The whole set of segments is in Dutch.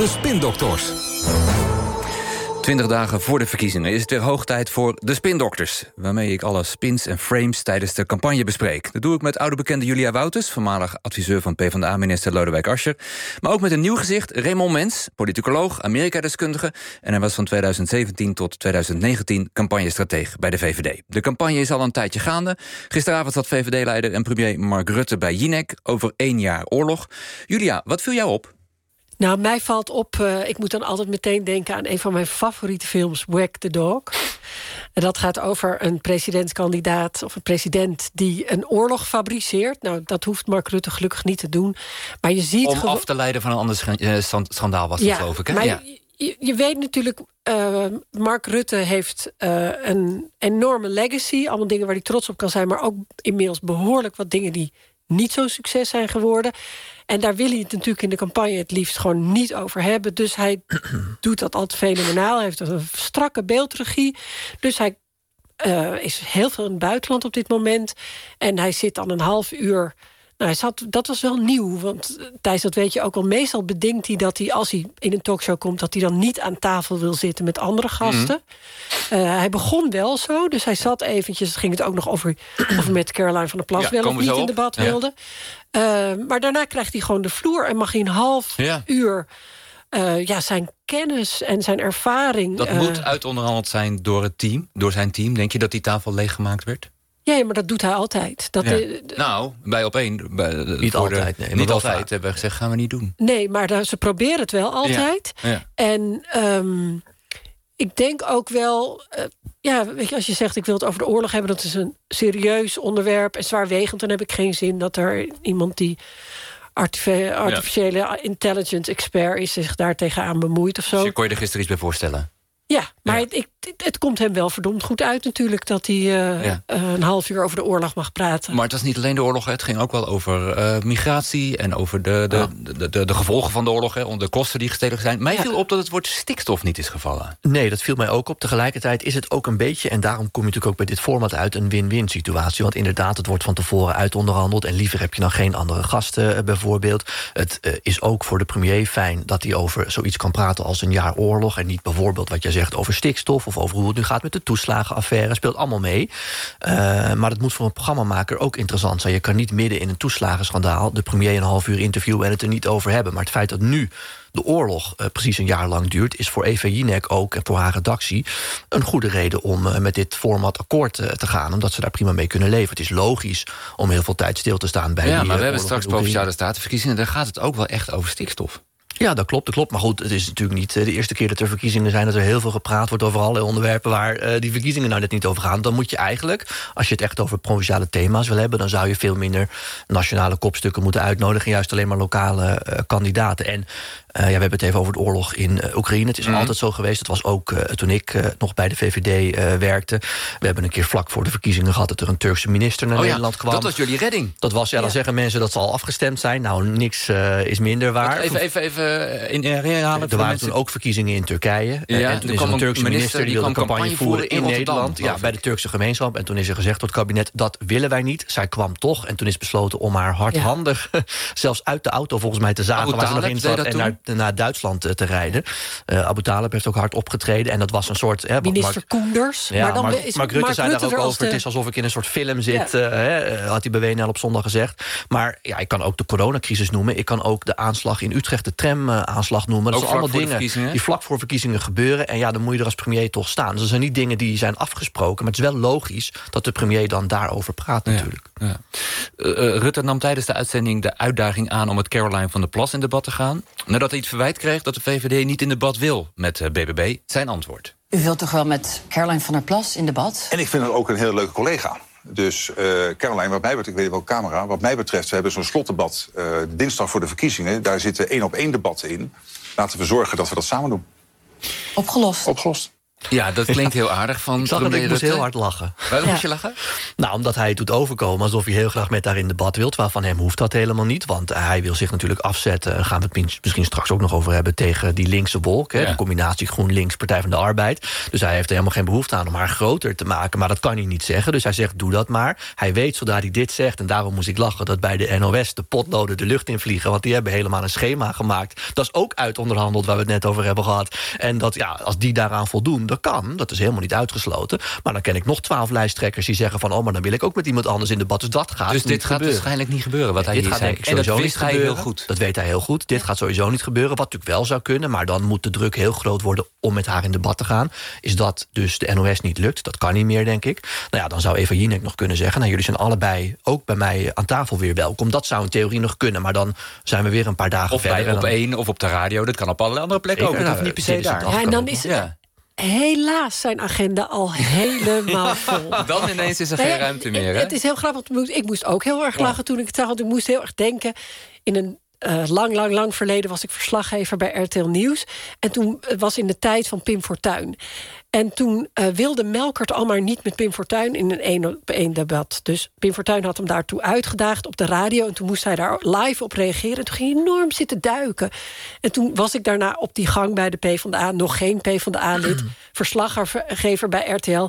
De Spindokters. Twintig dagen voor de verkiezingen is het weer hoog tijd voor de Spindokters. Waarmee ik alle spins en frames tijdens de campagne bespreek. Dat doe ik met oude bekende Julia Wouters, voormalig adviseur van PvdA-minister Lodewijk Asscher. Maar ook met een nieuw gezicht, Raymond Mens, politicoloog, Amerika-deskundige. En hij was van 2017 tot 2019 campagnestratege bij de VVD. De campagne is al een tijdje gaande. Gisteravond zat VVD-leider en premier Mark Rutte bij Jinek over één jaar oorlog. Julia, wat viel jou op? Nou, mij valt op, uh, ik moet dan altijd meteen denken aan een van mijn favoriete films, Whack the Dog. En dat gaat over een presidentskandidaat of een president die een oorlog fabriceert. Nou, dat hoeft Mark Rutte gelukkig niet te doen. Maar je ziet. Om af te leiden van een ander schandaal was het, ja, geloof ik. Hè? Maar ja. je, je, weet natuurlijk, uh, Mark Rutte heeft uh, een enorme legacy. Allemaal dingen waar hij trots op kan zijn, maar ook inmiddels behoorlijk wat dingen die niet zo'n succes zijn geworden. En daar wil hij het natuurlijk in de campagne het liefst gewoon niet over hebben. Dus hij doet dat altijd fenomenaal. Hij heeft een strakke beeldregie. Dus hij uh, is heel veel in het buitenland op dit moment. En hij zit dan een half uur nou, zat, dat was wel nieuw. Want eh, Thijs, dat weet je ook al. Meestal bedenkt hij dat hij, als hij in een talkshow komt... dat hij dan niet aan tafel wil zitten met andere gasten. Mm. Uh, hij begon wel zo, dus hij zat eventjes... ging het ook nog over, over met Caroline van der Plas... Ja, wel of niet in debat ja. wilde. Uh, maar daarna krijgt hij gewoon de vloer... en mag hij een half ja. uur... Uh, ja, zijn kennis en zijn ervaring... Dat moet uitonderhandeld zijn door het team, door zijn team. Denk je dat die tafel leeggemaakt werd? Ja, maar dat doet hij altijd. Dat ja. de, de, nou, bij op één. Bij, niet altijd. Nee, niet altijd hebben we gezegd, gaan we niet doen. Nee, maar daar, ze proberen het wel altijd. Ja. Ja. En um, ik denk ook wel... Uh, ja, weet je, als je zegt ik wil het over de oorlog hebben... dat is een serieus onderwerp en zwaarwegend... dan heb ik geen zin dat er iemand die artificiële intelligence expert is... zich daar tegenaan bemoeit of zo. Dus je kon je er gisteren iets bij voorstellen? Ja, maar ja. Het, komt hem wel verdomd goed uit natuurlijk... dat hij uh, ja. uh, een half uur over de oorlog mag praten. Maar het was niet alleen de oorlog, het ging ook wel over uh, migratie... en over de, de, ja. de, de, de, gevolgen van de oorlog, hè, de kosten die gestegen zijn. Mij viel op dat het woord stikstof niet is gevallen. Nee, dat viel mij ook op. Tegelijkertijd is het ook een beetje... en daarom kom je natuurlijk ook bij dit format uit... een win-win situatie. Want inderdaad, het wordt van tevoren uitonderhandeld... en liever heb je dan geen andere gasten bijvoorbeeld. Het is ook voor de premier fijn dat hij over zoiets kan praten... als een jaar oorlog en niet bijvoorbeeld wat jij zegt over stikstof... of over hoe het nu gaat met de toeslagenaffaire. Speelt allemaal mee. Uh, maar dat moet voor een programmamaker ook interessant zijn. Je kan niet midden in een toeslagenschandaal... de premier een half uur interviewen en het er niet over hebben. Maar het feit dat nu de oorlog uh, precies een jaar lang duurt... is voor Eva Jinek ook en voor haar redactie een goede reden... om uh, met dit format akkoord uh, te gaan, omdat ze daar prima mee kunnen leven. Het is logisch om heel veel tijd stil te staan bij ja, die maar we hebben straks Provinciale Statenverkiezingen... daar gaat het ook wel echt over stikstof. Ja, dat klopt, dat klopt. Maar goed, het is natuurlijk niet de eerste keer dat er verkiezingen zijn... dat er heel veel gepraat wordt over allerlei onderwerpen... waar uh, die verkiezingen nou net niet over gaan. Dan moet je eigenlijk, als je het echt over provinciale thema's wil hebben... dan zou je veel minder nationale kopstukken moeten uitnodigen... juist alleen maar lokale uh, kandidaten. En ja, we hebben het even over de oorlog in uh, Oekraïne. Het is mm. altijd zo geweest. Dat was ook uh, toen ik nog bij de VVD werkte. We hebben een keer vlak voor de verkiezingen gehad... dat er een Turkse minister naar oh, Nederland ja, kwam. Dat was jullie redding. Dat was, ja, dan ja. zeggen mensen dat ze al afgestemd zijn. Nou, niks is minder waar. Even, even, even in herhalen. Er waren toen ook verkiezingen in Turkije. Ja, en toen is een Turkse minister die wilde campagne voeren in, in Nederland. Ja, bij de Turkse gemeenschap. En toen is er gezegd door het kabinet, dat willen wij niet. Zij kwam toch. En toen is besloten om haar hardhandig... zelfs uit de auto volgens mij te zagen waar ze nog in zat... en naar, naar Duitsland te rijden. Uh, Abu Talib heeft ook hard opgetreden. En dat was een soort... Hè, Minister Mark, Koenders. Ja, maar dan Mark, is Mark Rutte Mark zei Rutte daar ook over... De... het is alsof ik in een soort film zit. Ja. Hè, had hij bij WNL op zondag gezegd. Maar ja, ik kan ook de coronacrisis noemen. Ik kan ook de aanslag in Utrecht, de tramaanslag noemen. Dat ook zijn allemaal dingen die vlak voor verkiezingen gebeuren. En ja, dan moet je er als premier toch staan. Dus dat zijn niet dingen die zijn afgesproken. Maar het is wel logisch dat de premier dan daarover praat natuurlijk. Ja. Uh, Rutte nam tijdens de uitzending de uitdaging aan... om met Caroline van der Plas in debat te gaan. Nadat hij het verwijt kreeg dat de VVD niet in debat wil met BBB, zijn antwoord. U wilt toch wel met Caroline van der Plas in debat? En ik vind haar ook een heel leuke collega. Dus uh, Caroline, wat mij betreft, ik weet wel camera... wat mij betreft, we hebben zo'n slotdebat uh, dinsdag voor de verkiezingen. Daar zitten één op één debatten in. Laten we zorgen dat we dat samen doen. Opgelost? Opgelost. Ja, dat klinkt heel aardig van Ik zag het, ik moest Rutte. heel hard lachen. Waarom Ja. moest je lachen? Nou, omdat hij het doet overkomen alsof hij heel graag met haar in debat wilt. Waar van hem hoeft dat helemaal niet. Want hij wil zich natuurlijk afzetten. Daar gaan we het misschien straks ook nog over hebben. Tegen die linkse wolk. Hè, Ja. De combinatie GroenLinks, Partij van de Arbeid. Dus hij heeft er helemaal geen behoefte aan om haar groter te maken. Maar dat kan hij niet zeggen. Dus hij zegt, doe dat maar. Hij weet zodra hij dit zegt, en daarom moest ik lachen... dat bij de NOS de potloden de lucht in vliegen. Want die hebben helemaal een schema gemaakt. Dat is ook uitonderhandeld waar we het net over hebben gehad. En dat, ja, als die daaraan voldoen, dat kan. Dat is helemaal niet uitgesloten. Maar dan ken ik nog twaalf lijsttrekkers die zeggen van... oh, maar dan wil ik ook met iemand anders in debat. Dus dat gaat Dus dit gaat gebeuren. waarschijnlijk niet gebeuren, wat hij dit hier gaat zei. denk ik en dat sowieso wist niet hij gebeuren. heel goed. Dat weet hij heel goed. Dit gaat sowieso niet gebeuren. Wat natuurlijk wel zou kunnen, maar dan moet de druk heel groot worden... om met haar in debat te gaan. Is dat dus de NOS niet lukt? Dat kan niet meer, denk ik. Nou ja, dan zou Eva Jinek nog kunnen zeggen... nou, jullie zijn allebei ook bij mij aan tafel weer welkom. Dat zou in theorie nog kunnen, maar dan zijn we weer een paar dagen Of verder. bij en op één of op de radio. Dat kan op allerlei andere plekken ook. Nou, niet per se het daar. Ja, en dan is Ja. Helaas zijn agenda al helemaal vol. Dan ineens is er geen ruimte meer. Hè? Het is heel grappig. Ik moest ook heel erg lachen toen ik het zag. Want ik moest heel erg denken. In een eh, lang, lang, lang verleden was ik verslaggever bij RTL Nieuws. En toen eh, was in de tijd van Pim Fortuyn. En toen eh, wilde Melkert al maar niet met Pim Fortuyn in een één op één debat. Dus Pim Fortuyn had hem daartoe uitgedaagd op de radio. En toen moest hij daar live op reageren. En toen ging hij enorm zitten duiken. En toen was ik daarna op die gang bij de PvdA. Nog geen PvdA-lid. verslaggever bij RTL.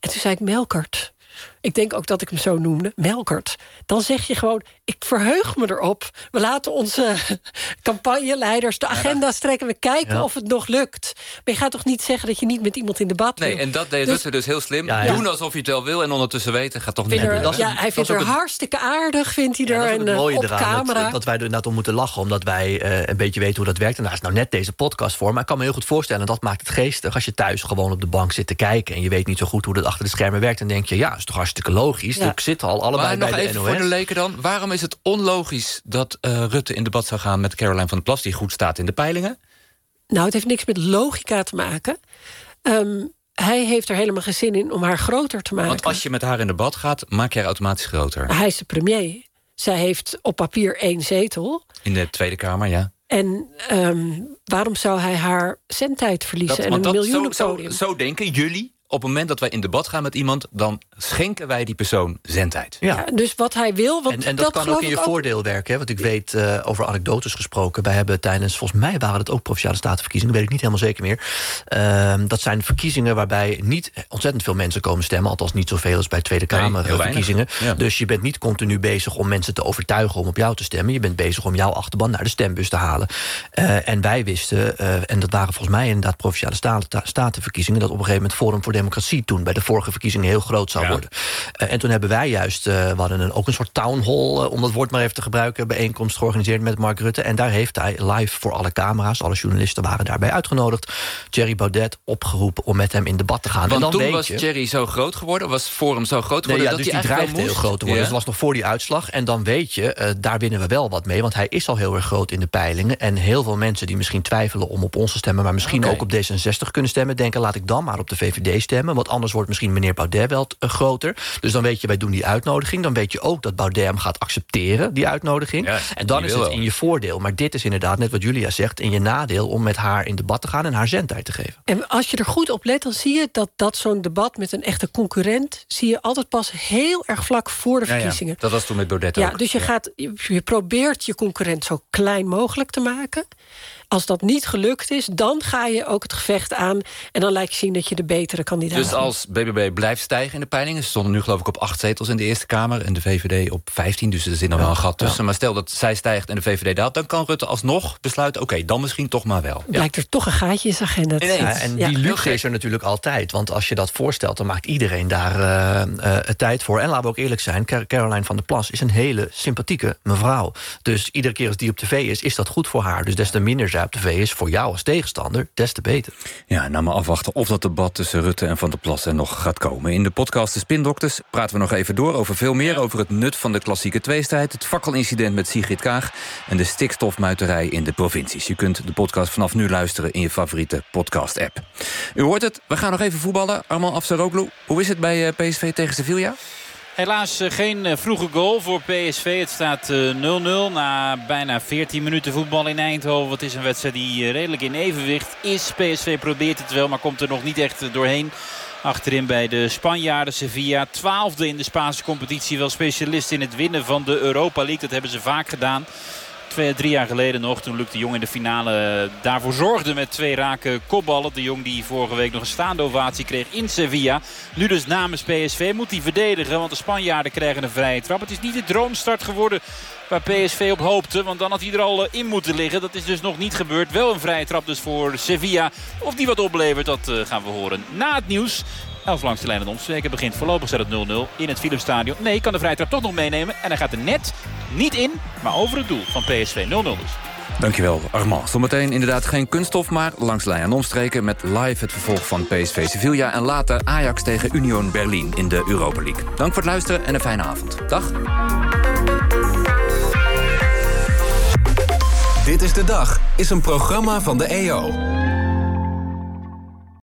En toen zei ik, Melkert... Ik denk ook dat ik hem zo noemde, Melkert. Dan zeg je gewoon, ik verheug me erop. We laten onze campagneleiders de agenda strekken. We kijken Ja. of het nog lukt. Maar je gaat toch niet zeggen dat je niet met iemand in debat Nee, wil? en dat deed Dus- Rutte dus heel slim. Ja, ja. Doen alsof je het wel wil en ondertussen weten. Gaat toch niet er- gebeuren. dat is- ja, hij vindt er hartstikke aardig, vindt hij er. dat is en ook het eh, mooie op eraan. camera. Dat, dat wij er inderdaad om moeten lachen. Omdat wij eh, een beetje weten hoe dat werkt. En daar is nou net deze podcast voor. Maar ik kan me heel goed voorstellen, en dat maakt het geestig... als je thuis gewoon op de bank zit te kijken... en je weet niet zo goed hoe dat achter de schermen werkt... dan denk je, ja, is toch hartstikke logisch. Ik zit al allebei Maar bij nog de even NOS. voor de leken dan. Waarom is het onlogisch dat eh, Rutte in debat zou gaan met Caroline van der Plas... die goed staat in de peilingen? Nou, het heeft niks met logica te maken. Ehm, hij heeft er helemaal geen zin in om haar groter te maken. Want als je met haar in debat gaat, maak je haar automatisch groter. Hij is de premier. Zij heeft op papier één zetel. In de Tweede Kamer, ja. En ehm, waarom zou hij haar zendtijd verliezen Dat, en een dat, zo, zo, zo denken jullie. Op het moment dat wij in debat gaan met iemand... dan schenken wij die persoon zendtijd. Ja. Ja, dus wat hij wil, want En, en dat, kan ook in je voordeel werken. Hè? Want ik weet eh, over anekdotes gesproken. Wij hebben tijdens, volgens mij waren het ook provinciale statenverkiezingen, weet ik niet helemaal zeker meer. Ehm, dat zijn verkiezingen waarbij niet ontzettend veel mensen komen stemmen. Althans niet zoveel als bij Tweede Nee, Kamer heel eh, weinig. verkiezingen. Ja. Dus je bent niet continu bezig om mensen te overtuigen om op jou te stemmen. Je bent bezig om jouw achterban naar de stembus te halen. Eh, en wij wisten, eh, en dat waren volgens mij inderdaad provinciale staten, statenverkiezingen, dat op een gegeven moment Forum voor Democratie toen bij de vorige verkiezingen heel groot zou Ja. worden. Eh, en toen hebben wij juist, eh, we hadden een, ook een soort town hall, eh, om dat woord maar even te gebruiken, bijeenkomst georganiseerd met Mark Rutte. En daar heeft hij live voor alle camera's, alle journalisten waren daarbij uitgenodigd, Thierry Baudet opgeroepen om met hem in debat te gaan. en Want dan toen weet was je, Thierry zo groot geworden, was Forum zo groot Nee, geworden... ja, dat dus hij die dreigde heel groot te worden. Ja. Dus dat was nog voor die uitslag. En dan weet je, daar winnen we wel wat mee. Want hij is al heel erg groot in de peilingen. En heel veel mensen die misschien twijfelen om op ons te stemmen... maar misschien ook op D66 kunnen stemmen... denken, laat ik dan maar op de VVD stemmen. Want anders wordt misschien meneer Baudet wel eh, groter. Dus dan weet je, wij doen die uitnodiging. Dan weet je ook dat Baudet hem gaat accepteren, die uitnodiging. Ja, en dan is het wel. in je voordeel. Maar dit is inderdaad, net wat Julia zegt... in je nadeel om met haar in debat te gaan... en haar zendtijd te geven. En als je er goed op let, dan zie je dat, dat zo'n debat met een echte concurrent... zie je altijd pas heel erg vlak voor de Ja, ja. verkiezingen. Dat was toen met Baudet Ja, ook. dus je, gaat, je, je probeert je concurrent zo klein mogelijk te maken. Als dat niet gelukt is, dan ga je ook het gevecht aan... en dan laat je zien dat je de betere kandidaat Dus bent. als BBB blijft stijgen in de peilingen... ze stonden nu geloof ik op acht zetels in de Eerste Kamer... en de VVD op 15, dus er zit nog wel een gat tussen. Maar stel dat zij stijgt en de VVD daalt... dan kan Rutte alsnog besluiten... oké, dan misschien toch maar wel. Blijkt er toch een gaatje in zijn agenda te zijn. Ja, en Ja. die luxe gek. is er natuurlijk altijd. Want als je dat voorstelt, dan maakt iedereen daar eh, eh, tijd voor. En laten we ook eerlijk zijn, Car- Caroline van der Plas is een hele sympathieke mevrouw. Dus iedere keer als die op tv is, is dat goed voor haar. Dus des te minder tv is voor jou als tegenstander, des te beter. Ja, nou maar afwachten of dat debat tussen Rutte en Van der Plas er nog gaat komen. In de podcast De Spindokters praten we nog even door over veel meer... over het nut van de klassieke tweestrijd... het fakkelincident met Sigrid Kaag... en de stikstofmuiterij in de provincies. Je kunt de podcast vanaf nu luisteren in je favoriete podcast-app. U hoort het, we gaan nog even voetballen. Arman Afsaroglu, hoe is het bij eh, PSV tegen Sevilla? Helaas eh, geen eh, vroege goal voor PSV. Het staat 0-0 eh, na bijna 14 minuten voetbal in Eindhoven. Het is een wedstrijd die redelijk in evenwicht is. PSV probeert het wel, maar komt er nog niet echt doorheen. Achterin bij de Spanjaarden Sevilla. Twaalfde in de Spaanse competitie. Wel specialist in het winnen van de Europa League. Dat hebben ze vaak gedaan. Twee, drie jaar geleden nog, toen Luc de Jong in de finale daarvoor zorgde met twee rake kopballen. De Jong die vorige week nog een staande ovatie kreeg in Sevilla. Nu dus namens PSV moet hij verdedigen, want de Spanjaarden krijgen een vrije trap. Het is niet de droomstart geworden waar PSV op hoopte. Want dan had hij er al in moeten liggen. Dat is dus nog niet gebeurd. Wel een vrije trap dus voor Sevilla. Of die wat oplevert, dat eh, gaan we horen na het nieuws. Elf langs de lijn en omstreken begint voorlopig staat het 0-0 in het Philipsstadion. Nee, kan de vrije trap toch nog meenemen. En hij gaat er net niet in, maar over het doel van PSV 0-0 dus. Dankjewel, Armand. Zometeen inderdaad geen kunststof, maar langs lijn en omstreken... met live het vervolg van PSV Sevilla... en later Ajax tegen Union Berlin in de Europa League. Dank voor het luisteren en een fijne avond. Dag. Dit is de dag is een programma van de EO.